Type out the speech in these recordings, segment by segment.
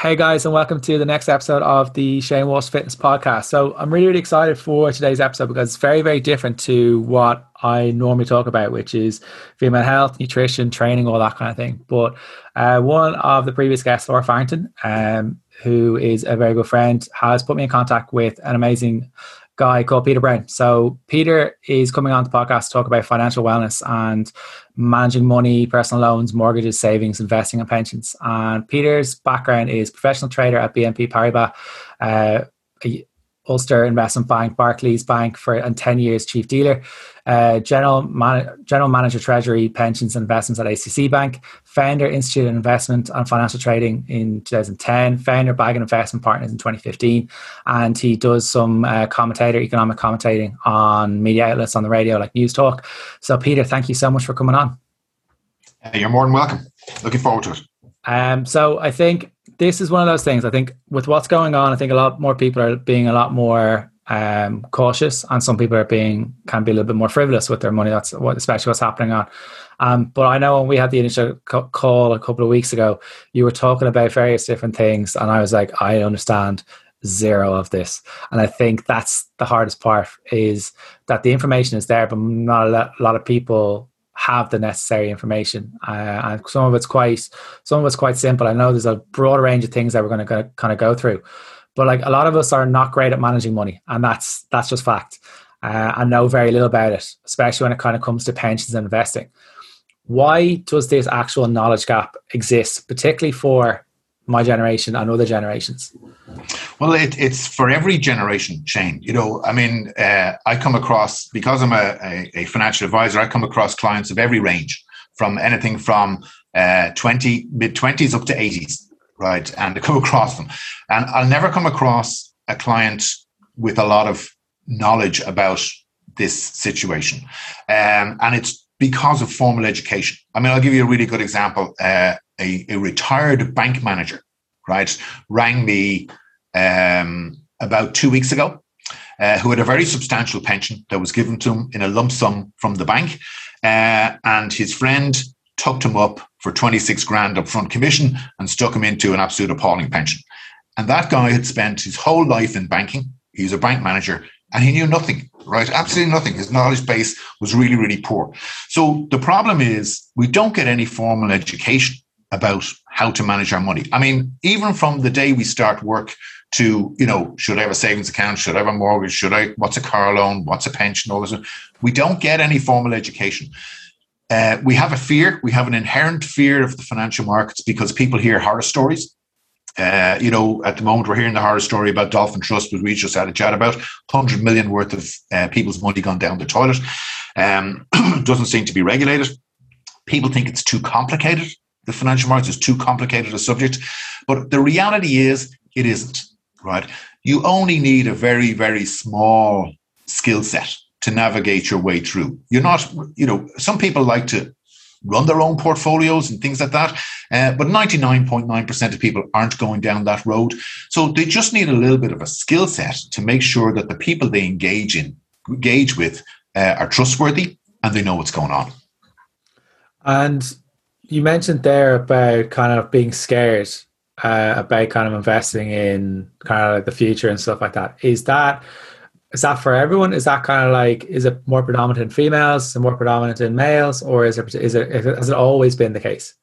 Hey guys, and welcome to the next episode of the Shane Walsh Fitness Podcast. So I'm really, really excited for today's episode because it's very, very different to what I normally talk about, which is female health, nutrition, training, all that kind of thing. But uh, one of the previous guests, Laura Farrington, um, who is a very good friend, has put me in contact with an amazing guy called Peter Brown. So Peter is coming on the podcast to talk about financial wellness and managing money, personal loans, mortgages, savings, investing, and pensions. And Peter's background is professional trader at BNP Paribas. Uh, Ulster Investment Bank, Barclays Bank for and 10 years chief dealer, uh, general man, general manager treasury pensions and investments at ACC Bank, founder Institute of Investment and Financial Trading in 2010, founder Baggot Investment Partners in 2015, and he does some uh, commentator economic commentating on media outlets on the radio like News Talk. So Peter, thank you so much for coming on. Hey, you're more than welcome. Looking forward to it. Um, so I think this is one of those things. I think with what's going on, I think a lot more people are being a lot more um, cautious, and some people are being can be a little bit more frivolous with their money. That's what, especially what's happening on. Um, but I know when we had the initial call a couple of weeks ago, you were talking about various different things, and I was like, I understand zero of this, and I think that's the hardest part is that the information is there, but not a lot, a lot of people have the necessary information. Uh, and some of it's quite some of it's quite simple. I know there's a broad range of things that we're going to kind of go through, but like a lot of us are not great at managing money, and that's that's just fact. Uh, and know very little about it, especially when it kind of comes to pensions and investing. Why does this actual knowledge gap exist, particularly for my generation and other generations? Well, it, it's for every generation, Shane. You know, I mean, uh, I come across, because I'm a, a, a, financial advisor, I come across clients of every range from anything from uh, 20, mid 20s up to 80s, right? And I come across them. And I'll never come across a client with a lot of knowledge about this situation. Um, and it's because of formal education. I mean, I'll give you a really good example. Uh, a, a retired bank manager, right, rang me um, about two weeks ago, uh, who had a very substantial pension that was given to him in a lump sum from the bank. Uh, and his friend tucked him up for 26 grand upfront commission and stuck him into an absolute appalling pension. And that guy had spent his whole life in banking. He's a bank manager and he knew nothing, right? Absolutely nothing. His knowledge base was really, really poor. So the problem is we don't get any formal education about how to manage our money. I mean, even from the day we start work to, you know, should I have a savings account? Should I have a mortgage? Should I, what's a car loan? What's a pension? All this. We don't get any formal education. Uh, we have a fear. We have an inherent fear of the financial markets because people hear horror stories. Uh, you know, at the moment, we're hearing the horror story about Dolphin Trust, which we just had a chat about. 100 million worth of uh, people's money gone down the toilet. Um, doesn't seem to be regulated. People think it's too complicated the financial markets is too complicated a subject. But the reality is, it isn't, right? You only need a very, very small skill set to navigate your way through. You're not, you know, some people like to run their own portfolios and things like that. Uh, but 99.9% of people aren't going down that road. So they just need a little bit of a skill set to make sure that the people they engage in, engage with, uh, are trustworthy and they know what's going on. And you mentioned there about kind of being scared uh, about kind of investing in kind of like the future and stuff like that. Is that is that for everyone? Is that kind of like is it more predominant in females? Is it more predominant in males, or is it is it has it always been the case?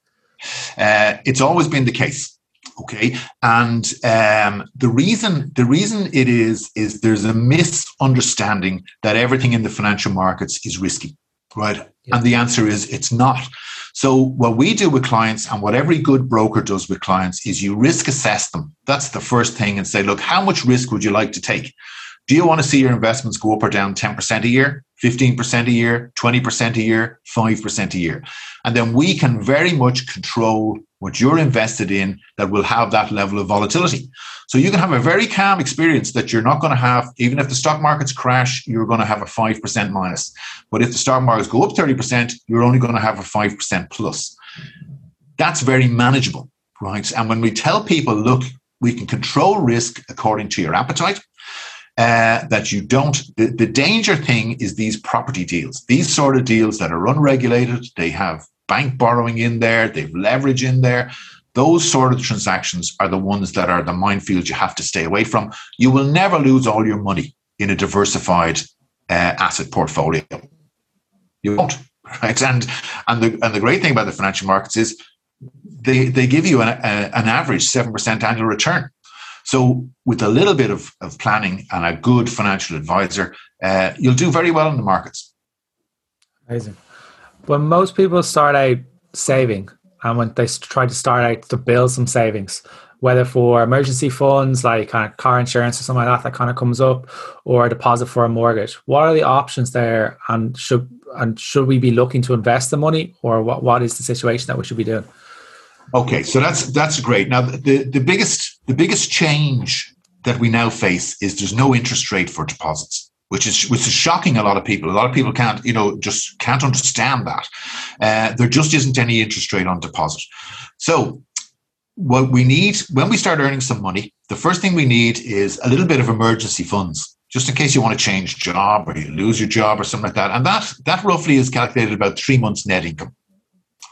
Uh, it's always been the case. Okay, and um, the reason the reason it is is there's a misunderstanding that everything in the financial markets is risky, right? Yeah. And the answer is it's not. So, what we do with clients and what every good broker does with clients is you risk assess them. That's the first thing and say, look, how much risk would you like to take? Do you want to see your investments go up or down 10% a year, 15% a year, 20% a year, 5% a year? And then we can very much control what you're invested in that will have that level of volatility. So you can have a very calm experience that you're not going to have, even if the stock markets crash, you're going to have a 5% minus. But if the stock markets go up 30%, you're only going to have a 5% plus. That's very manageable, right? And when we tell people, look, we can control risk according to your appetite, uh, that you don't. The, the danger thing is these property deals, these sort of deals that are unregulated, they have bank borrowing in there, they've leverage in there. those sort of transactions are the ones that are the minefields you have to stay away from. You will never lose all your money in a diversified uh, asset portfolio. You won't, right? And and the and the great thing about the financial markets is they they give you an, a, an average seven percent annual return. So with a little bit of, of planning and a good financial advisor, uh, you'll do very well in the markets. Amazing. When most people start out saving, and when they try to start out to build some savings, whether for emergency funds like kind of car insurance or something like that that kind of comes up, or a deposit for a mortgage. What are the options there, and should and should we be looking to invest the money, or what what is the situation that we should be doing? Okay, so that's that's great. Now the, the biggest the biggest change that we now face is there's no interest rate for deposits which is which is shocking a lot of people. A lot of people can't, you know, just can't understand that. Uh, there just isn't any interest rate on deposit. So what we need when we start earning some money, the first thing we need is a little bit of emergency funds, just in case you want to change job or you lose your job or something like that. And that that roughly is calculated about three months net income.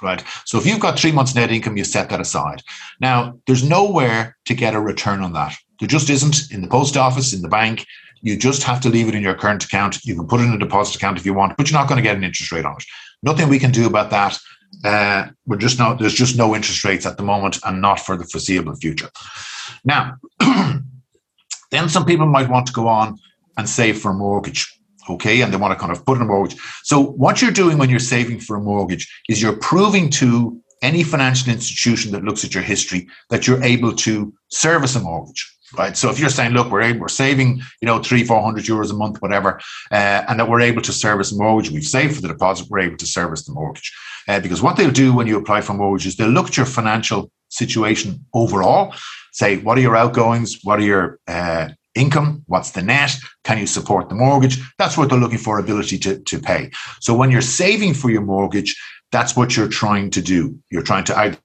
Right. So if you've got three months net income, you set that aside. Now, there's nowhere to get a return on that. There just isn't in the post office, in the bank. You just have to leave it in your current account. You can put it in a deposit account if you want, but you're not going to get an interest rate on it. Nothing we can do about that. Uh, we're just not. There's just no interest rates at the moment, and not for the foreseeable future. Now, then some people might want to go on and save for a mortgage okay and they want to kind of put in a mortgage so what you're doing when you're saving for a mortgage is you're proving to any financial institution that looks at your history that you're able to service a mortgage right? So if you're saying, look, we're able, we're saving, you know, three, four hundred euros a month, whatever, uh, and that we're able to service a mortgage, we've saved for the deposit, we're able to service the mortgage. Uh, because what they'll do when you apply for mortgage is they'll look at your financial situation overall, say, what are your outgoings, what are your uh, income, what's the net, can you support the mortgage? That's what they're looking for, ability to, to pay. So when you're saving for your mortgage, that's what you're trying to do. You're trying to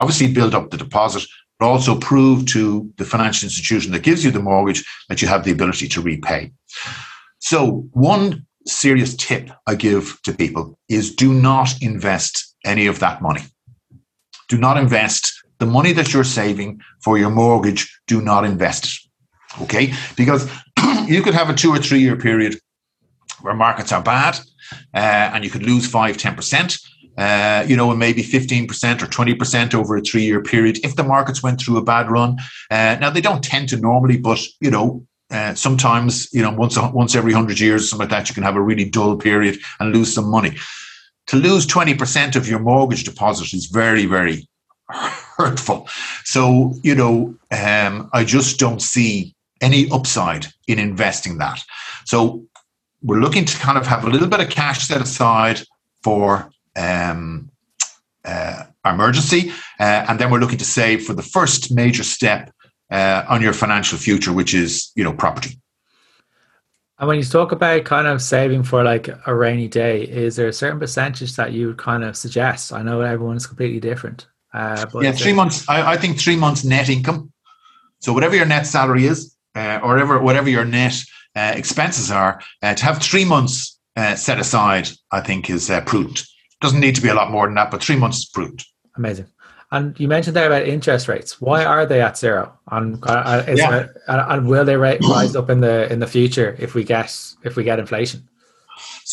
obviously build up the deposit, but also prove to the financial institution that gives you the mortgage that you have the ability to repay. So, one serious tip I give to people is do not invest any of that money. Do not invest the money that you're saving for your mortgage, do not invest it. Okay? Because you could have a two or three year period where markets are bad uh, and you could lose 5 10% uh, you know, and maybe 15% or 20% over a three year period if the markets went through a bad run. Uh, now, they don't tend to normally, but, you know, uh, sometimes, you know, once once every 100 years, something like that, you can have a really dull period and lose some money. To lose 20% of your mortgage deposit is very, very hurtful. So, you know, um, I just don't see any upside in investing that. So, we're looking to kind of have a little bit of cash set aside for um, uh, emergency, uh, and then we're looking to save for the first major step uh, on your financial future, which is you know property. And when you talk about kind of saving for like a rainy day, is there a certain percentage that you would kind of suggest? I know everyone is completely different. Uh, but yeah, three months. I, I, think three months net income. So whatever your net salary is, uh, or whatever whatever your net uh, expenses are, uh, to have three months uh, set aside, I think is uh, prudent. Doesn't need to be a lot more than that, but three months is prudent. Amazing. And you mentioned there about interest rates. Why are they at zero? And, uh, yeah. and will they rise up in the in the future if we get if we get inflation?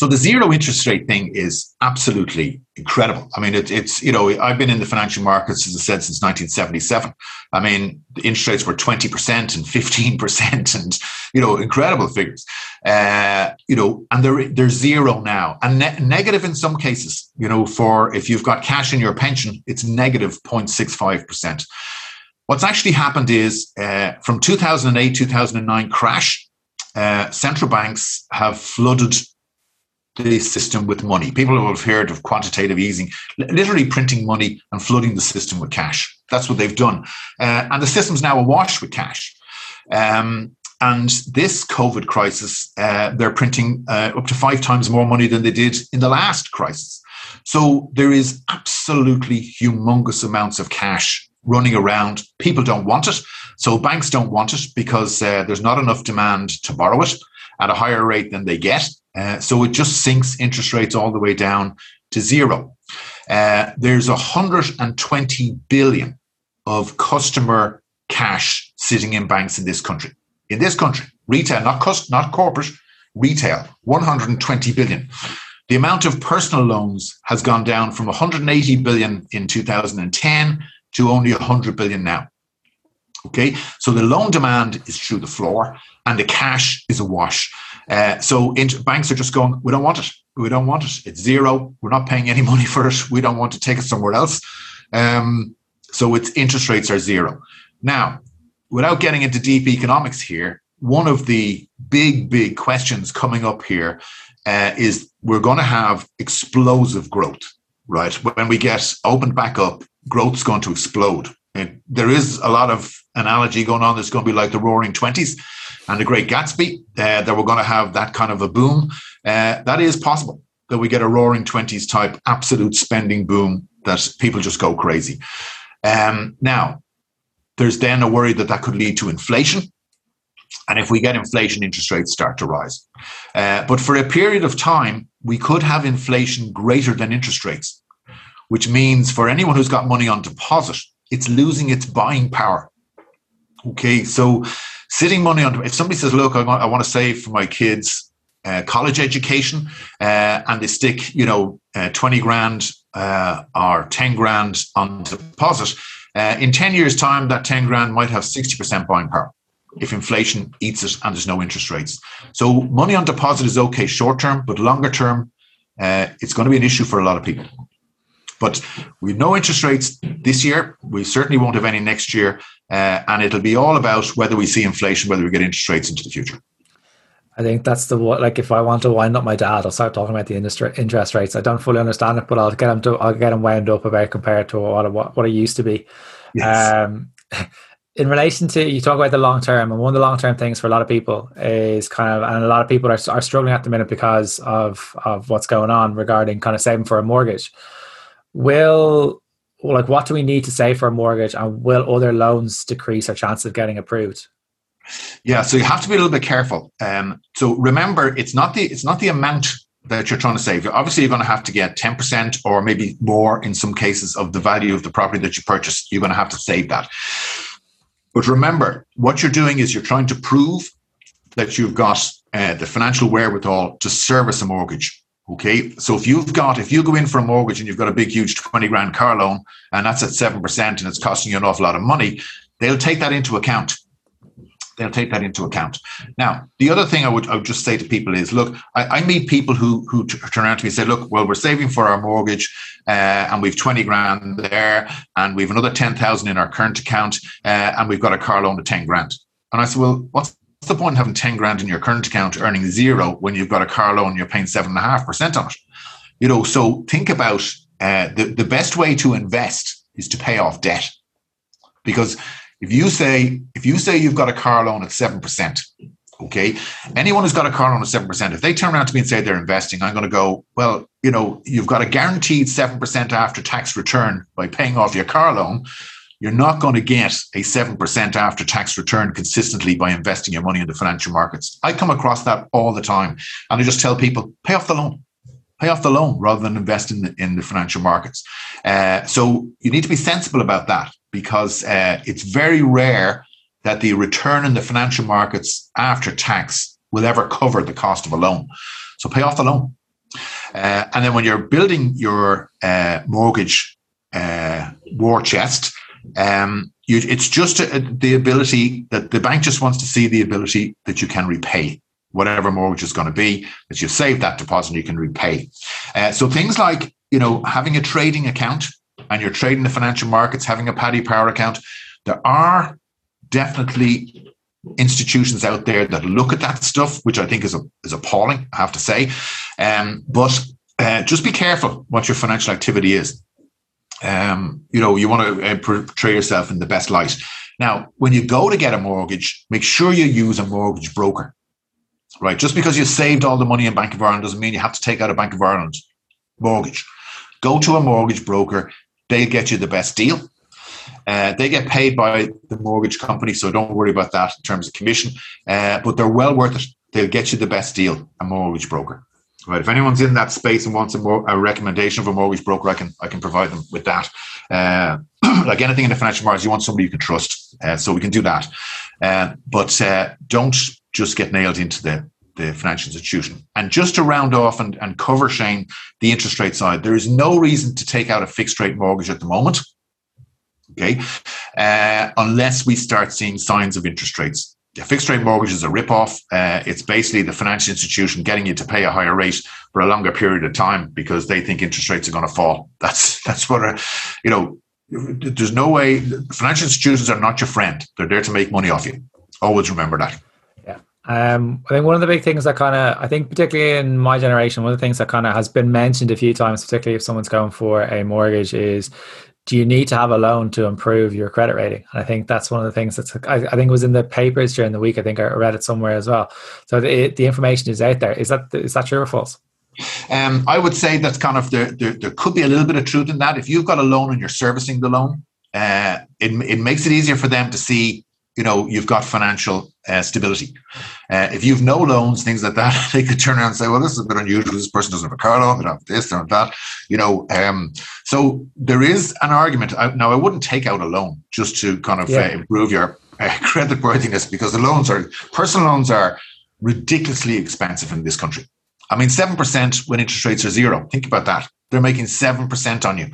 So the zero interest rate thing is absolutely incredible. I mean, it, it's, you know, I've been in the financial markets, as I said, since 1977. I mean, the interest rates were 20% and 15% and, you know, incredible figures. Uh, you know, and they're, they're zero now and ne- negative in some cases, you know, for if you've got cash in your pension, it's negative 0.65%. What's actually happened is uh, from 2008, 2009 crash, uh, central banks have flooded the system with money. People have heard of quantitative easing, literally printing money and flooding the system with cash. That's what they've done. Uh, and the system's now awash with cash. Um, and this COVID crisis, uh, they're printing uh, up to five times more money than they did in the last crisis. So there is absolutely humongous amounts of cash running around. People don't want it. So banks don't want it because uh, there's not enough demand to borrow it at a higher rate than they get. Uh, so it just sinks interest rates all the way down to zero. Uh, there's 120 billion of customer cash sitting in banks in this country. In this country, retail, not cost, not corporate, retail, 120 billion. The amount of personal loans has gone down from 180 billion in 2010 to only 100 billion now. Okay, so the loan demand is through the floor and the cash is a wash. Uh, so banks are just going, we don't want it. We don't want it. It's zero. We're not paying any money for it. We don't want to take it somewhere else. Um, so its interest rates are zero. Now, without getting into deep economics here, one of the big, big questions coming up here uh, is we're going to have explosive growth, right? When we get opened back up, growth's going to explode. And there is a lot of analogy going on that's going to be like the roaring 20s and the great Gatsby, uh, that we're going to have that kind of a boom. Uh, that is possible that we get a roaring 20s type absolute spending boom that people just go crazy. Um, now, there's then a worry that that could lead to inflation. And if we get inflation, interest rates start to rise. Uh, but for a period of time, we could have inflation greater than interest rates, which means for anyone who's got money on deposit, it's losing its buying power. Okay, so sitting money on, if somebody says, look, I want, I want to save for my kids' uh, college education, uh, and they stick, you know, uh, 20 grand uh, or 10 grand on deposit, uh, in 10 years' time, that 10 grand might have 60% buying power if inflation eats it and there's no interest rates. So money on deposit is okay short term, but longer term, uh, it's going to be an issue for a lot of people. But we have no interest rates this year. We certainly won't have any next year. Uh, and it'll be all about whether we see inflation, whether we get interest rates into the future. I think that's the like if I want to wind up my dad, I'll start talking about the industry, interest rates. I don't fully understand it, but I'll get him to I'll get him wound up about compared to what what, what it used to be. Yes. Um, in relation to you talk about the long term, and one of the long term things for a lot of people is kind of, and a lot of people are, are struggling at the minute because of of what's going on regarding kind of saving for a mortgage. Will like what do we need to save for a mortgage, and will other loans decrease our chance of getting approved? Yeah, so you have to be a little bit careful. Um, so remember, it's not the it's not the amount that you're trying to save. Obviously, you're going to have to get 10% or maybe more in some cases of the value of the property that you purchased. You're going to have to save that. But remember, what you're doing is you're trying to prove that you've got uh, the financial wherewithal to service a mortgage. Okay, so if you've got, if you go in for a mortgage and you've got a big, huge 20 grand car loan and that's at 7% and it's costing you an awful lot of money, they'll take that into account they'll take that into account. Now, the other thing I would I would just say to people is, look, I, I meet people who who t- turn around to me and say, look, well, we're saving for our mortgage, uh, and we've twenty grand there, and we've another ten thousand in our current account, uh, and we've got a car loan of ten grand. And I said, well, what's the point of having ten grand in your current account, earning zero, when you've got a car loan, you're paying seven and a half percent on it? You know, so think about uh, the the best way to invest is to pay off debt, because if you say if you say you've got a car loan at seven percent, okay, anyone who's got a car loan at seven percent, if they turn around to me and say they're investing, I'm going to go, well, you know, you've got a guaranteed seven percent after tax return by paying off your car loan. You're not going to get a 7% after tax return consistently by investing your money in the financial markets. I come across that all the time. And I just tell people pay off the loan pay off the loan rather than invest in the, in the financial markets. Uh, so you need to be sensible about that because uh, it's very rare that the return in the financial markets after tax will ever cover the cost of a loan. So pay off the loan. Uh, and then when you're building your uh, mortgage uh, war chest, um, you, it's just a, the ability that the bank just wants to see the ability that you can repay whatever mortgage is going to be, that you've saved that deposit and you can repay. Uh, so things like, you know, having a trading account and you're trading the financial markets, having a Paddy Power account, there are definitely institutions out there that look at that stuff, which I think is a, is appalling, I have to say. Um, but uh, just be careful what your financial activity is. Um, you know, you want to uh, portray yourself in the best light. Now, when you go to get a mortgage, make sure you use a mortgage broker right? Just because you saved all the money in Bank of Ireland doesn't mean you have to take out a Bank of Ireland mortgage. Go to a mortgage broker; they'll get you the best deal. Uh, they get paid by the mortgage company, so don't worry about that in terms of commission. Uh, but they're well worth it. They'll get you the best deal, a mortgage broker. Right. If anyone's in that space and wants a, more, a recommendation of a mortgage broker, I can I can provide them with that. Uh, like anything in the financial markets, you want somebody you can trust. Uh, so we can do that. Uh, but uh, don't just get nailed into the, the financial institution. And just to round off and, and cover, Shane, the interest rate side, there is no reason to take out a fixed rate mortgage at the moment. Okay. Uh, unless we start seeing signs of interest rates a fixed rate mortgage is a rip-off. Uh, it's basically the financial institution getting you to pay a higher rate for a longer period of time because they think interest rates are going to fall. That's that's what, uh, you know, there's no way financial institutions are not your friend. They're there to make money off you. Always remember that. Yeah. Um, I think one of the big things that kind of, I think particularly in my generation, one of the things that kind of has been mentioned a few times, particularly if someone's going for a mortgage, is do you need to have a loan to improve your credit rating? And I think that's one of the things that's, I, I think it was in the papers during the week. I think I read it somewhere as well. So the, the information is out there. Is that, is that true or false? Um, I would say that's kind of there, there, there. could be a little bit of truth in that. If you've got a loan and you're servicing the loan, uh, it it makes it easier for them to see. You know, you've got financial uh, stability. Uh, if you've no loans, things like that, they could turn around and say, "Well, this is a bit unusual. This person doesn't have a car loan. They don't have this, they don't have that." You know, um, so there is an argument. I, now, I wouldn't take out a loan just to kind of yeah. uh, improve your uh, credit worthiness because the loans are personal loans are ridiculously expensive in this country. I mean, 7% when interest rates are zero. Think about that. They're making 7% on you.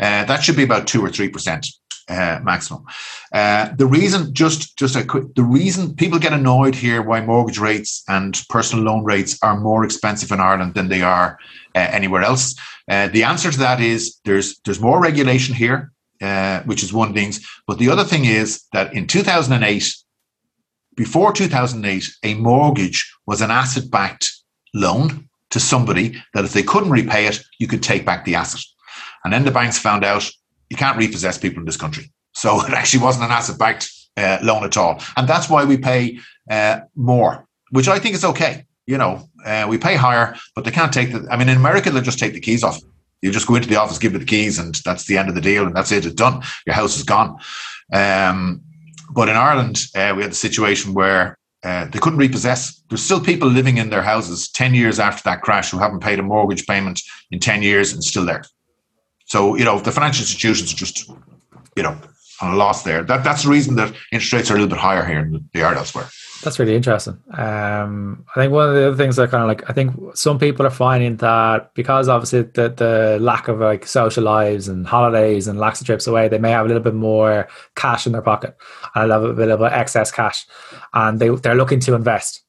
Uh, that should be about 2 or 3% uh, maximum. Uh, the reason, just, just a quick, the reason people get annoyed here why mortgage rates and personal loan rates are more expensive in Ireland than they are uh, anywhere else. Uh, the answer to that is there's, there's more regulation here, uh, which is one thing. But the other thing is that in 2008, before 2008, a mortgage was an asset backed loan to somebody that if they couldn't repay it, you could take back the asset. And then the banks found out you can't repossess people in this country. So it actually wasn't an asset backed uh, loan at all. And that's why we pay uh, more, which I think is okay. You know, uh, we pay higher, but they can't take the. I mean, in America, they'll just take the keys off. You just go into the office, give it the keys, and that's the end of the deal, and that's it. It's done. Your house is gone. Um, but in Ireland, uh, we had a situation where uh, they couldn't repossess. There's still people living in their houses 10 years after that crash who haven't paid a mortgage payment in 10 years and still there. So, you know, the financial institutions are just, you know, on a loss there. That, that's the reason that interest rates are a little bit higher here than they are elsewhere. That's really interesting. Um, I think one of the other things that kind of like I think some people are finding that because obviously the the lack of like social lives and holidays and lax of trips away, they may have a little bit more cash in their pocket and a little bit of excess cash, and they they're looking to invest.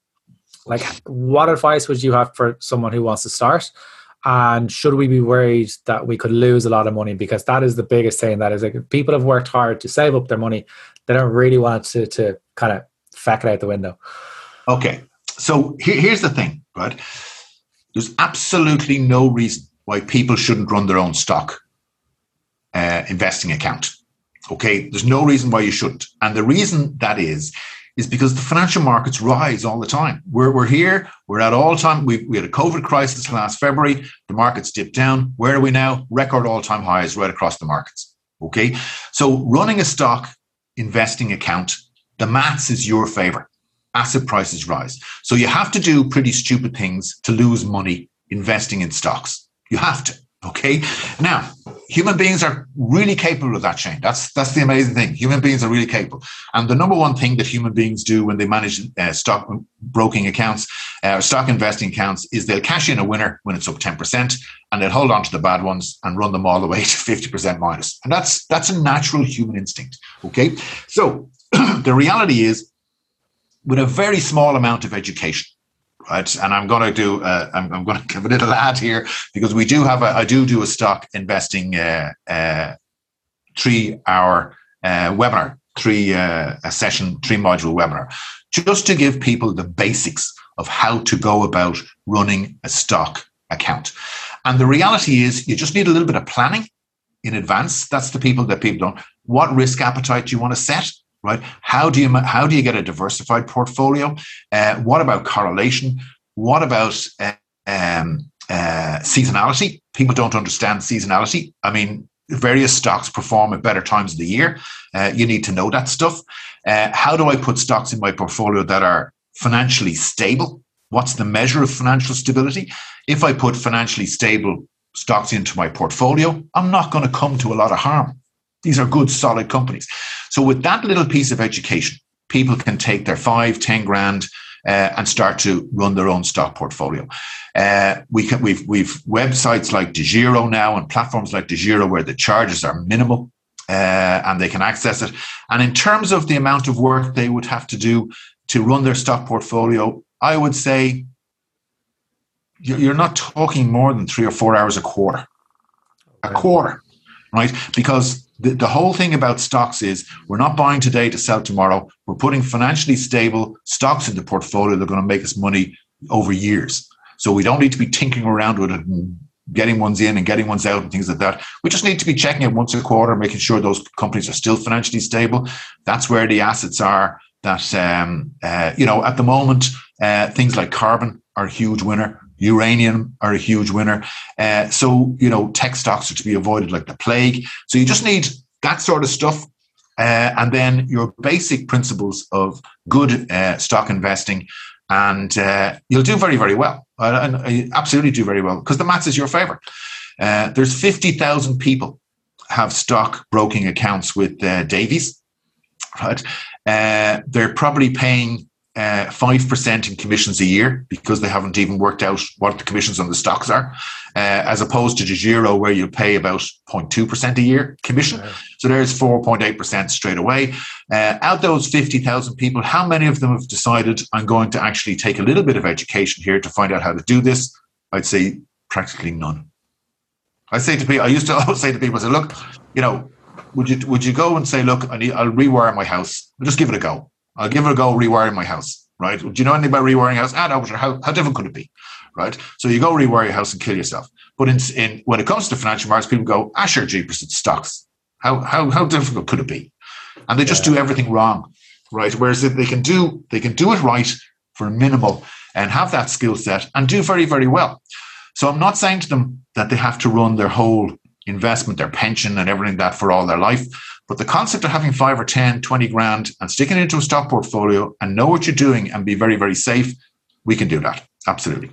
Like, what advice would you have for someone who wants to start? And should we be worried that we could lose a lot of money? Because that is the biggest thing. That is like people have worked hard to save up their money. They don't really want to to kind of feck it out the window. Okay. So here, here's the thing, right? There's absolutely no reason why people shouldn't run their own stock uh, investing account. Okay. There's no reason why you shouldn't. And the reason that is, is because the financial markets rise all the time. We're, we're here, we're at all time. We, we had a COVID crisis last February, the markets dipped down. Where are we now? Record all time highs right across the markets. Okay. So running a stock investing account the maths is your favor. Asset prices rise. So you have to do pretty stupid things to lose money investing in stocks. You have to. Okay. Now, human beings are really capable of that, Shane. That's that's the amazing thing. Human beings are really capable. And the number one thing that human beings do when they manage uh, stock broking accounts uh, stock investing accounts is they'll cash in a winner when it's up 10% and they'll hold on to the bad ones and run them all the way to 50% minus. And that's that's a natural human instinct. Okay. So the reality is, with a very small amount of education, right? And I'm going to do, uh, I'm, I'm, going to give a little ad here because we do have a, I do do a stock investing uh, uh, three hour uh, webinar, three uh, a session, three module webinar, just to give people the basics of how to go about running a stock account. And the reality is, you just need a little bit of planning in advance. That's the people that people don't. What risk appetite do you want to set? Right? How do you how do you get a diversified portfolio? Uh, what about correlation? What about uh, um, uh, seasonality? People don't understand seasonality. I mean, various stocks perform at better times of the year. Uh, you need to know that stuff. Uh, how do I put stocks in my portfolio that are financially stable? What's the measure of financial stability? If I put financially stable stocks into my portfolio, I'm not going to come to a lot of harm These are good, solid companies. So with that little piece of education, people can take their five, ten grand uh, and start to run their own stock portfolio. Uh, we can, we've, we've websites like DeGiro now and platforms like DeGiro where the charges are minimal uh, and they can access it. And in terms of the amount of work they would have to do to run their stock portfolio, I would say you're not talking more than three or four hours a quarter. A quarter, right? Because the, the whole thing about stocks is we're not buying today to sell tomorrow. We're putting financially stable stocks in the portfolio that are going to make us money over years. So we don't need to be tinkering around with it and getting ones in and getting ones out and things like that. We just need to be checking it once a quarter, making sure those companies are still financially stable. That's where the assets are. That um, uh, you know, at the moment, uh, things like carbon are a huge winner. Uranium are a huge winner. Uh, so, you know, tech stocks are to be avoided like the plague. So you just need that sort of stuff. Uh, and then your basic principles of good uh, stock investing, and uh, you'll do very, very well. and absolutely do very well because the maths is your favor. Uh, there's 50,000 people have stock broking accounts with uh, Davys, right? they're probably paying uh, five uh, percent in commissions a year because they haven't even worked out what the commissions on the stocks are, uh, as opposed to DeGiro where you pay about 0.2 percent a year commission. Right. So there's 4.8 percent straight away. Uh, out those 50,000 people, how many of them have decided I'm going to actually take a little bit of education here to find out how to do this? I'd say practically none. I say to people, I used to always say to people, I say, look, you know, would you would you go and say, look, I need, I'll rewire my house, I'll just give it a go I'll give it a go rewiring my house, right? Do you know anything about rewiring house? Ah, no, how, how difficult could it be, right? So you go rewire your house and kill yourself. But in, in when it comes to financial markets, people go, ah, sure, jeepers, it's stocks. How, how, how difficult could it be? And they just yeah. do everything wrong, right? Whereas if they can do they can do it right for minimal and have that skill set and do very, very well. So I'm not saying to them that they have to run their whole investment, their pension and everything that for all their life. But the concept of having five or 10, 20 grand and sticking it into a stock portfolio and know what you're doing and be very, very safe, we can do that. Absolutely.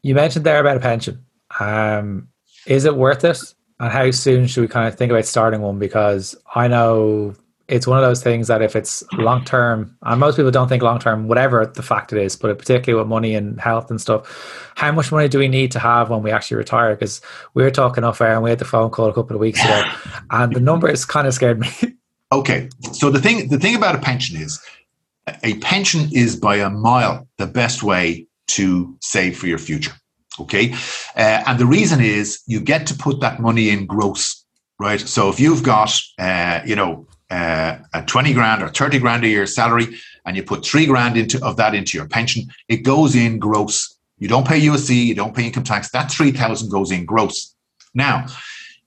You mentioned there about a pension. Um, is it worth it? And how soon should we kind of think about starting one? Because I know it's one of those things that if it's long term, and most people don't think long term, whatever the fact it is, but particularly with money and health and stuff, how much money do we need to have when we actually retire? Because we were talking off air and we had the phone call a couple of weeks ago, and the numbers kind of scared me. Okay, so the thing the thing about a pension is, a pension is by a mile the best way to save for your future. Okay, uh, and the reason is you get to put that money in gross, right? So if you've got, uh, you know, uh, a 20 grand or 30 grand a year salary and you put three grand into of that into your pension, it goes in gross. You don't pay USC, you don't pay income tax. That 3,000 goes in gross. Now,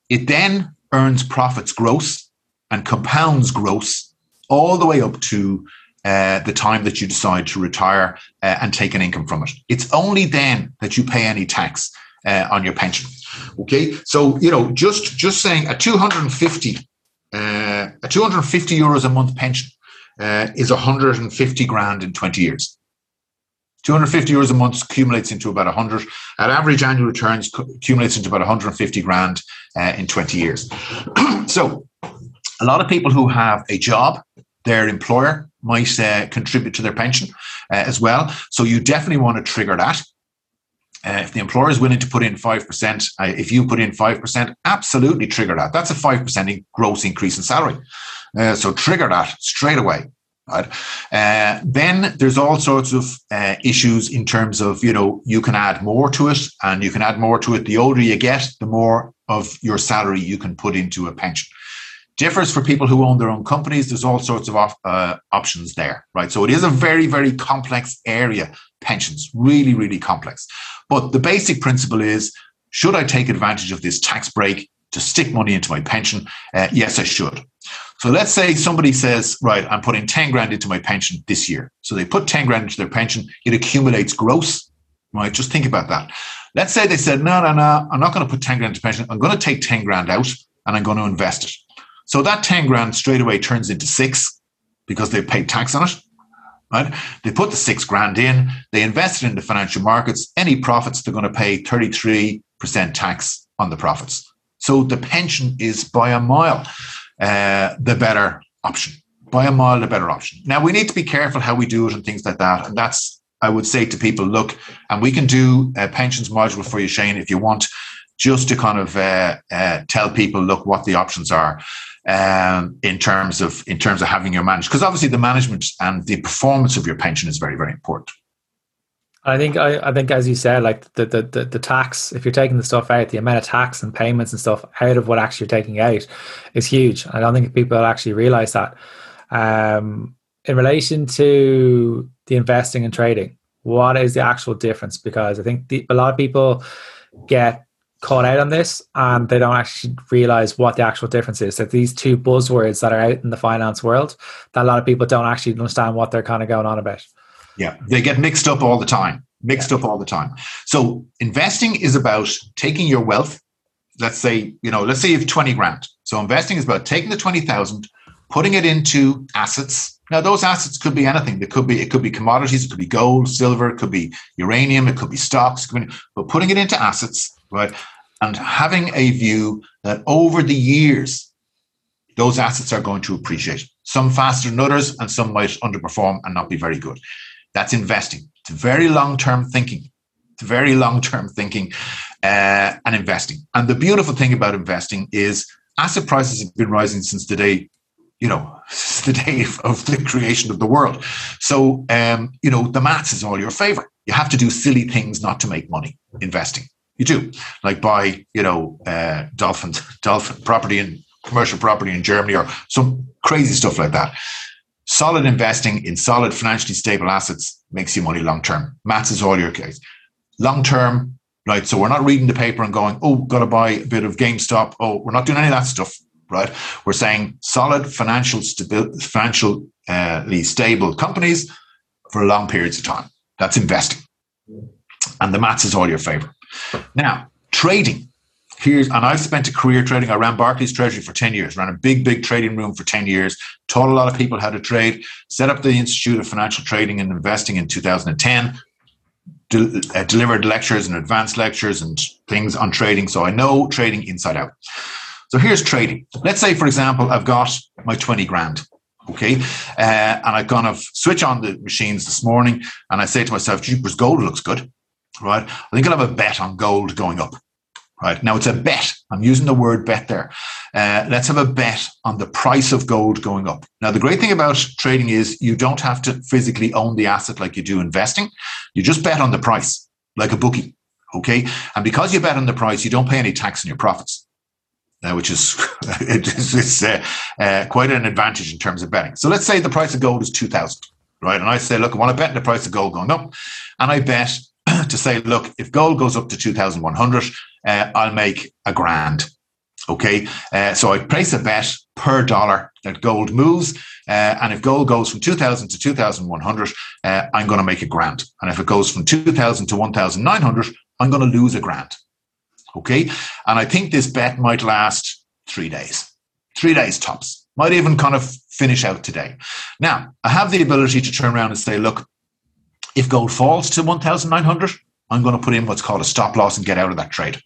it then earns profits gross and compounds gross all the way up to uh, the time that you decide to retire uh, and take an income from it. It's only then that you pay any tax uh, on your pension. Okay, so you know, just just saying a 250 uh, a 250 euros a month pension uh, is 150 grand in 20 years. 250 euros a month accumulates into about 100. At average annual returns, accumulates into about 150 grand uh, in 20 years. so, a lot of people who have a job, their employer might uh, contribute to their pension uh, as well. So, you definitely want to trigger that. Uh, if the employer is willing to put in 5%, uh, if you put in 5%, absolutely trigger that. That's a 5% gross increase in salary. Uh, so trigger that straight away. Right. Uh, then there's all sorts of uh, issues in terms of, you know, you can add more to it and you can add more to it. The older you get, the more of your salary you can put into a pension differs for people who own their own companies. There's all sorts of uh, options there, right? So it is a very, very complex area. Pensions, really, really complex. But the basic principle is: should I take advantage of this tax break to stick money into my pension? Uh, yes, I should. So let's say somebody says, right, I'm putting 10 grand into my pension this year. So they put 10 grand into their pension, it accumulates gross, right? Just think about that. Let's say they said, no, no, no, I'm not going to put 10 grand into pension. I'm going to take 10 grand out and I'm going to invest it. So that 10 grand straight away turns into six because they've paid tax on it. Right? They put the six grand in, they invested in the financial markets. Any profits, they're going to pay 33% tax on the profits. So the pension is by a mile. uh, the better option. By a mile, the better option. Now we need to be careful how we do it and things like that. And that's I would say to people, look, and we can do a pensions module for you, Shane, if you want, just to kind of uh, uh, tell people, look, what the options are um, in terms of in terms of having your managed. Because obviously, the management and the performance of your pension is very, very important. I think I, I think as you said, like the, the, the tax, if you're taking the stuff out, the amount of tax and payments and stuff out of what actually you're taking out is huge. I don't think people actually realize that. Um, in relation to the investing and trading, what is the actual difference? Because I think the, a lot of people get caught out on this and they don't actually realize what the actual difference is. That these two buzzwords that are out in the finance world, that a lot of people don't actually understand what they're kind of going on about. Yeah, they get mixed up all the time. Mixed yeah. up all the time. So investing is about taking your wealth. Let's say, you know, let's say you have 20 grand. So investing is about taking the 20,000, putting it into assets. Now, those assets could be anything. It could be it could be commodities, it could be gold, silver, it could be uranium, it could be stocks, could be, but putting it into assets, right? And having a view that over the years, those assets are going to appreciate, some faster than others, and some might underperform and not be very good. That's investing. It's very long term thinking. It's very long term thinking uh, and investing. And the beautiful thing about investing is asset prices have been rising since the day, you know, the day of the creation of the world. So, um, you know, the maths is all your favor. You have to do silly things not to make money investing. You do, like buy, you know, uh, dolphin, dolphin property and commercial property in Germany or some crazy stuff like that. Solid investing in solid financially stable assets makes you money long term. Maths is all your case. Long term, right? So we're not reading the paper and going, oh, got to buy a bit of GameStop. Oh, we're not doing any of that stuff, right? We're saying solid financial financially stable companies for long periods of time. That's investing. And the maths is all your favor. Now, trading. Here's, and I've spent a career trading. I ran Barclays Treasury for 10 years, ran a big, big trading room for 10 years, taught a lot of people how to trade, set up the Institute of Financial Trading and Investing in 2010, de- uh, delivered lectures and advanced lectures and things on trading. So I know trading inside out. So here's trading. Let's say, for example, I've got my 20 grand. Okay. Uh, and I kind of switch on the machines this morning and I say to myself, Jupiter's gold looks good right? I think I'll have a bet on gold going up. Right now, it's a bet. I'm using the word bet there. Uh, let's have a bet on the price of gold going up. Now, the great thing about trading is you don't have to physically own the asset like you do investing. You just bet on the price, like a bookie. Okay, and because you bet on the price, you don't pay any tax on your profits. Uh, which is it's, uh, uh, quite an advantage in terms of betting. So let's say the price of gold is two thousand, right? And I say, look, I want to bet the price of gold going up, and I bet to say, look, if gold goes up to 2,100, uh, I'll make a grand. Okay. Uh, so I place a bet per dollar that gold moves. Uh, and if gold goes from 2000 to 2100, uh, I'm going to make a grand. And if it goes from 2000 to 1900, I'm going to lose a grand. Okay. And I think this bet might last three days, three days tops, might even kind of finish out today. Now, I have the ability to turn around and say, look, if gold falls to 1,900, I'm going to put in what's called a stop loss and get out of that trade.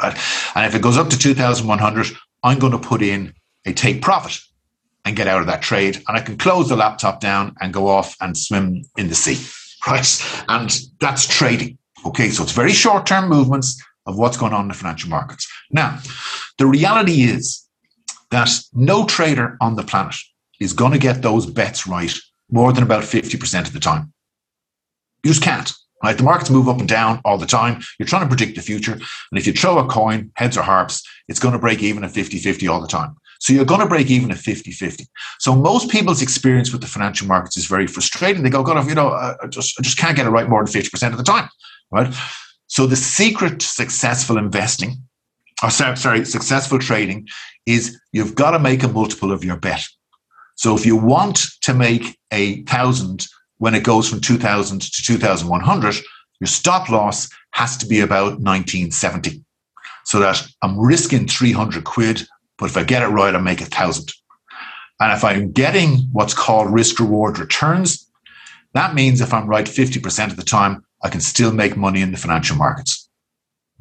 Right? And if it goes up to 2,100, I'm going to put in a take profit and get out of that trade. And I can close the laptop down and go off and swim in the sea. Right? And that's trading. Okay. So it's very short term movements of what's going on in the financial markets. Now, the reality is that no trader on the planet is going to get those bets right more than about 50% of the time. You just can't. Right? The markets move up and down all the time. You're trying to predict the future. And if you throw a coin, heads or harps, it's going to break even at 50 50 all the time. So you're going to break even at 50 50. So most people's experience with the financial markets is very frustrating. They go, God, you know, I just, I just can't get it right more than 50% of the time. Right? So the secret to successful investing, or sorry, sorry, successful trading is you've got to make a multiple of your bet. So if you want to make a thousand when it goes from 2000 to 2100, your stop loss has to be about 1970. So that I'm risking 300 quid, but if I get it right, I make a thousand. And if I'm getting what's called risk reward returns, that means if I'm right 50% of the time, I can still make money in the financial markets.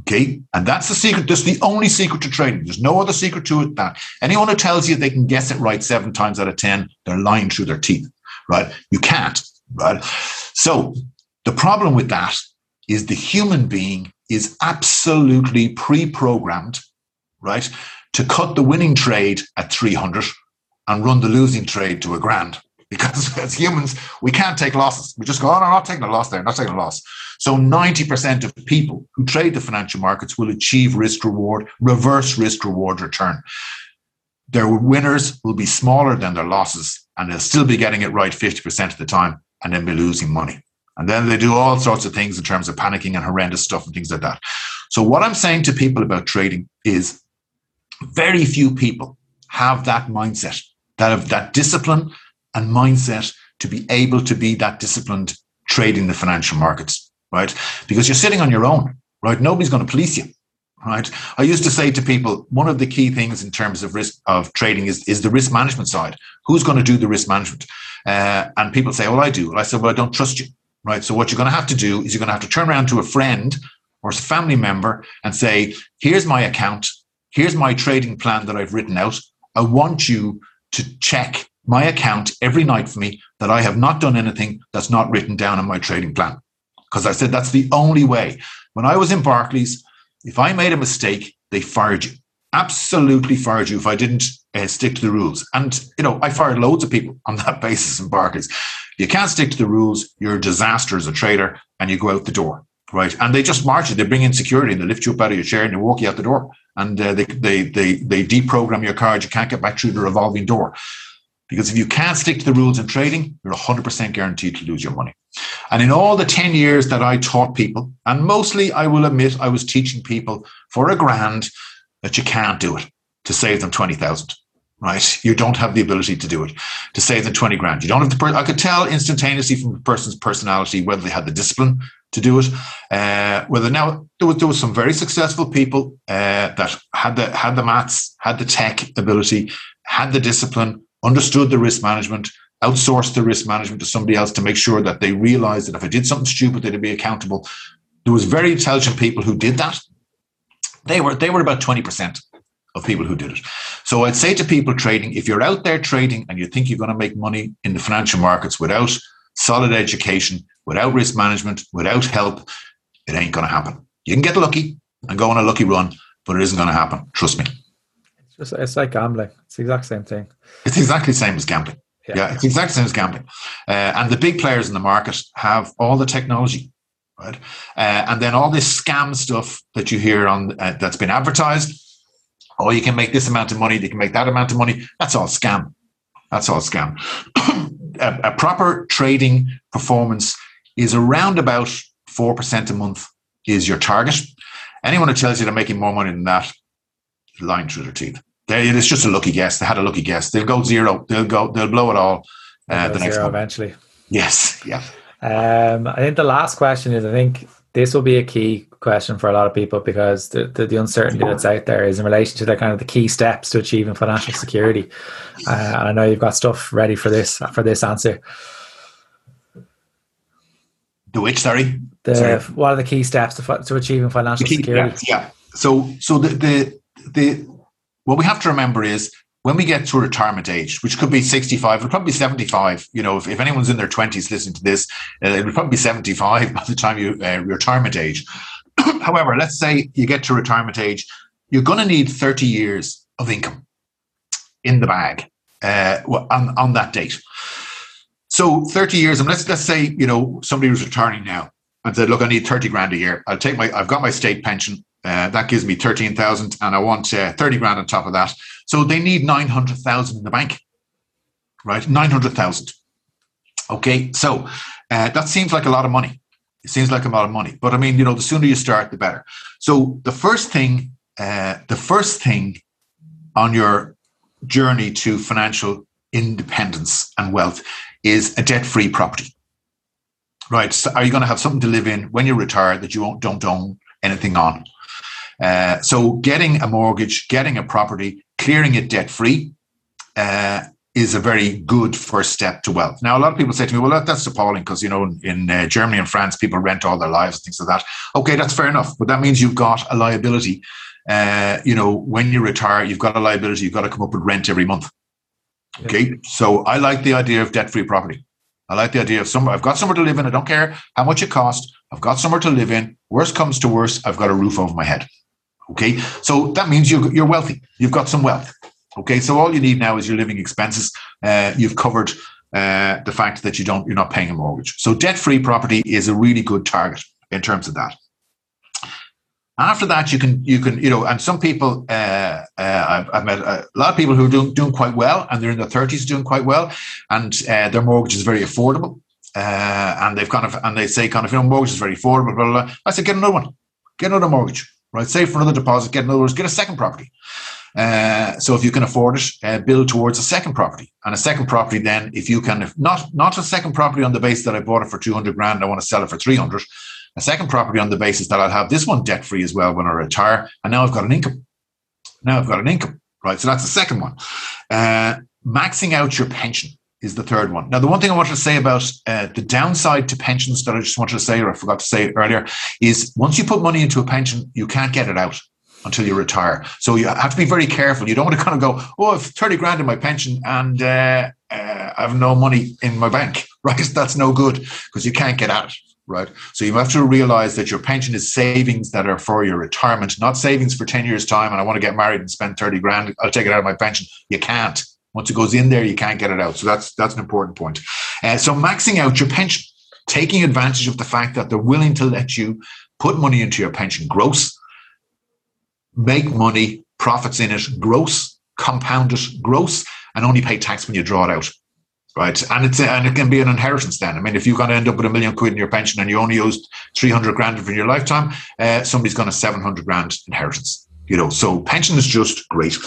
Okay. And that's the secret. That's the only secret to trading. There's no other secret to it that anyone who tells you they can guess it right seven times out of 10, they're lying through their teeth, right? You can't, right? So the problem with that is the human being is absolutely pre programmed, right, to cut the winning trade at 300 and run the losing trade to a grand. Because as humans, we can't take losses. We just go, oh, no, I'm not taking a loss there, not taking a loss. So 90% of people who trade the financial markets will achieve risk reward, reverse risk reward return. Their winners will be smaller than their losses, and they'll still be getting it right 50% of the time and then be losing money. And then they do all sorts of things in terms of panicking and horrendous stuff and things like that. So, what I'm saying to people about trading is very few people have that mindset, that have that discipline and mindset to be able to be that disciplined trading the financial markets right? Because you're sitting on your own, right? Nobody's going to police you, right? I used to say to people, one of the key things in terms of risk of trading is, is the risk management side. Who's going to do the risk management? Uh, and people say, well, I do. I said, well, I don't trust you, right? So what you're going to have to do is you're going to have to turn around to a friend or a family member and say, here's my account. Here's my trading plan that I've written out. I want you to check my account every night for me that I have not done anything that's not written down in my trading plan because I said that's the only way. When I was in Barclays, if I made a mistake, they fired you. Absolutely fired you if I didn't uh, stick to the rules. And, you know, I fired loads of people on that basis in Barclays. You can't stick to the rules, you're a disaster as a trader, and you go out the door, right? And they just march you, they bring in security and they lift you up out of your chair and they walk you out the door. And uh, they, they, they, they deprogram your card, you can't get back through the revolving door. Because if you can't stick to the rules in trading, you're 100% guaranteed to lose your money. And in all the 10 years that I taught people, and mostly I will admit I was teaching people for a grand that you can't do it to save them 20,000 right? You don't have the ability to do it, to save them 20 grand. You don't have the, per- I could tell instantaneously from a person's personality whether they had the discipline to do it. Uh, whether now there was, there was some very successful people uh, that had the, had the maths, had the tech ability, had the discipline, understood the risk management, outsourced the risk management to somebody else to make sure that they realized that if I did something stupid, they'd be accountable. There was very intelligent people who did that. They were they were about 20% of people who did it. So I'd say to people trading, if you're out there trading and you think you're going to make money in the financial markets without solid education, without risk management, without help, it ain't going to happen. You can get lucky and go on a lucky run, but it isn't going to happen. Trust me. It's it's like gambling. It's the exact same thing. It's exactly the same as gambling. Yeah, yeah it's exactly the same as gambling. Uh, and the big players in the market have all the technology, right? Uh, and then all this scam stuff that you hear on uh, that's been advertised. Oh, you can make this amount of money. You can make that amount of money. That's all scam. That's all scam. a, a proper trading performance is around about four percent a month is your target. Anyone who tells you they're making more money than that, lying through their teeth. It's just a lucky guess. They had a lucky guess. They'll go zero. They'll go. They'll blow it all. Uh, the next one. eventually. Yes. Yeah. Um, I think the last question is. I think this will be a key question for a lot of people because the, the, the, uncertainty that's out there is in relation to the kind of the key steps to achieving financial security. Uh, and I know you've got stuff ready for this for this answer. The which, sorry? The sorry. what are the key steps to, to achieving financial key, security? Yeah, yeah. So so the the the what we have to remember is when we get to retirement age, which could be 65, it'll probably be 75. You know, if, if anyone's in their 20s listening to this, uh, it'll probably be 75 by the time you uh, retirement age. However, let's say you get to retirement age, you're going to need 30 years of income in the bag uh, on, on that date. So 30 years, and let's let's say you know somebody was retiring now and said, "Look, I need 30 grand a year. I'll take my, I've got my state pension. Uh, that gives me 13,000 and I want uh, 30 grand on top of that. So they need 900,000 in the bank, right? 900,000. Okay. So uh, that seems like a lot of money. It seems like a lot of money, but I mean, you know, the sooner you start, the better. So the first thing, uh, the first thing on your journey to financial independence and wealth is a debt-free property. Right. So are you going to have something to live in when you retire that you don't own anything on? Uh, so getting a mortgage, getting a property, clearing it debt free, uh, is a very good first step to wealth. Now, a lot of people say to me, well, that, that's appalling because, you know, in, in uh, Germany and France, people rent all their lives and things like that. Okay, that's fair enough. But that means you've got a liability. Uh, you know, when you retire, you've got a liability. You've got to come up with rent every month. Okay. So I like the idea of debt free property. I like the idea of somewhere, I've got somewhere to live in. I don't care how much it costs. I've got somewhere to live in. Worst comes to worst, I've got a roof over my head. Okay. So that means you're, you're wealthy. You've got some wealth. Okay, so all you need now is your living expenses. Uh, you've covered uh, the fact that you don't you're not paying a mortgage. So debt free property is a really good target in terms of that. After that, you can you can you know, and some people uh, uh I've, I've, met a lot of people who are doing doing quite well, and they're in their thirties doing quite well, and uh, their mortgage is very affordable. Uh, and they've kind of and they say kind of you know mortgage is very affordable. Blah, blah, blah. I said get another one, get another mortgage, right? Save for another deposit, get another, get a second property. Uh, so if you can afford it, uh, build towards a second property. And a second property, then, if you can, if not not a second property on the basis that I bought it for two hundred grand, I want to sell it for three hundred. A second property on the basis that I'll have this one debt free as well when I retire, and now I've got an income. Now I've got an income, right? So that's the second one. Uh, maxing out your pension is the third one. Now, the one thing I wanted to say about uh, the downside to pensions that I just wanted to say, or I forgot to say earlier, is once you put money into a pension, you can't get it out until you retire. So you have to be very careful. You don't want to kind of go, oh, I've 30 grand in my pension and uh, uh, I have no money in my bank, right? That's no good because you can't get at it, right? So you have to realize that your pension is savings that are for your retirement, not savings for 10 years' time. And I want to get married and spend 30 grand. I'll take it out of my pension. You can't. Once it goes in there, you can't get it out. So that's that's an important point. Uh, so maxing out your pension, taking advantage of the fact that they're willing to let you put money into your pension gross make money, profits in it, gross, compound it, gross, and only pay tax when you draw it out. Right. And it's and it can be an inheritance then. I mean, if you're going to end up with a million quid in your pension and you only used 300 grand in your lifetime, uh, somebody's got a 700 grand inheritance. You know, so pension is just great.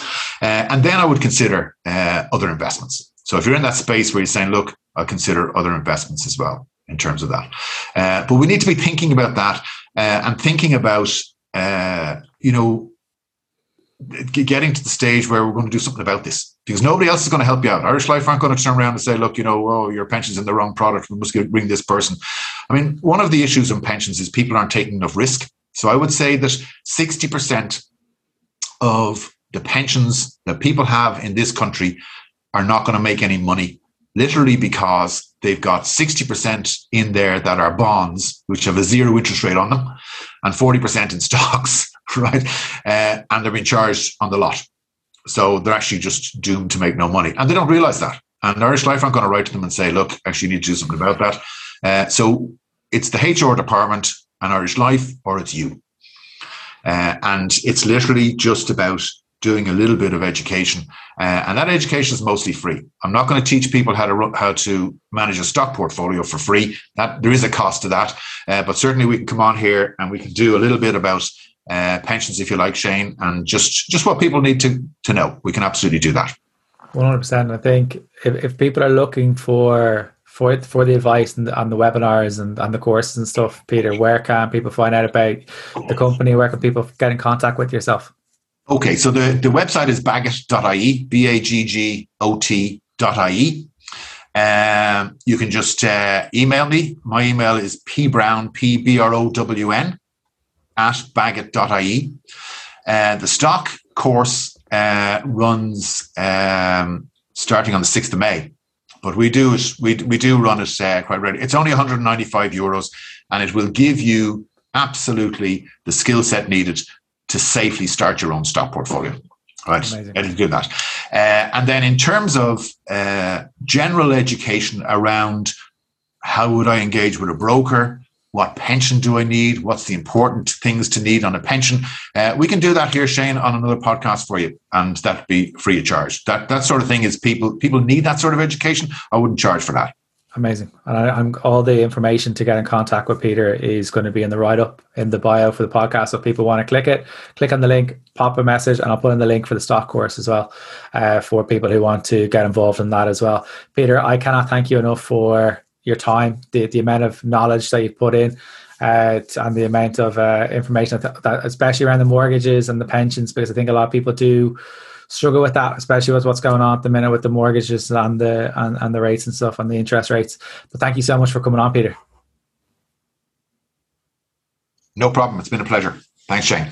Uh, and then I would consider uh, other investments. So if you're in that space where you're saying, look, I'll consider other investments as well in terms of that. Uh, but we need to be thinking about that uh, and thinking about, uh, you know, getting to the stage where we're going to do something about this because nobody else is going to help you out. Irish Life aren't going to turn around and say, look, you know, oh, your pension's in the wrong product. We must get, bring this person. I mean, one of the issues in pensions is people aren't taking enough risk. So I would say that 60% of the pensions that people have in this country are not going to make any money, literally because they've got 60% in there that are bonds, which have a zero interest rate on them, and 40% in stocks. right? Uh, and they're being charged on the lot. So they're actually just doomed to make no money. And they don't realize that. And Irish Life aren't going to write to them and say, look, actually, you need to do something about that. Uh, so it's the HR department and Irish Life, or it's you. Uh, and it's literally just about doing a little bit of education, uh, and that education is mostly free. I'm not going to teach people how to run, how to manage a stock portfolio for free. That there is a cost to that, uh, but certainly we can come on here and we can do a little bit about uh, pensions, if you like, Shane, and just just what people need to to know. We can absolutely do that. One hundred percent. I think if, if people are looking for for for the advice and the, on the webinars and, and the courses and stuff, Peter, where can people find out about the company? Where can people get in contact with yourself? Okay, so the, the website is baggot.ie, B A G G O T.ie. Um, you can just uh, email me. My email is pbrown, P B R O W N, at baggot.ie. Uh, the stock course uh, runs um, starting on the 6th of May. But we do we, we do run it uh, quite regularly. It's only 195 euros and it will give you absolutely the skill set needed to safely start your own stock portfolio. Right, it'll do that. Uh, and then in terms of uh, general education around how would I engage with a broker, what pension do I need? What's the important things to need on a pension? Uh, we can do that here, Shane, on another podcast for you, and that'd be free of charge. That that sort of thing is people people need that sort of education. I wouldn't charge for that. Amazing, and I, am all the information to get in contact with Peter is going to be in the write up in the bio for the podcast. So if people want to click it, click on the link, pop a message, and I'll put in the link for the stock course as well uh, for people who want to get involved in that as well. Peter, I cannot thank you enough for your time, the, the amount of knowledge that you've put in, uh, and the amount of uh, information that, that, especially around the mortgages and the pensions, because I think a lot of people do struggle with that, especially with what's going on at the minute with the mortgages and the and, and the rates and stuff and the interest rates. But thank you so much for coming on, Peter. No problem. It's been a pleasure. Thanks, Shane.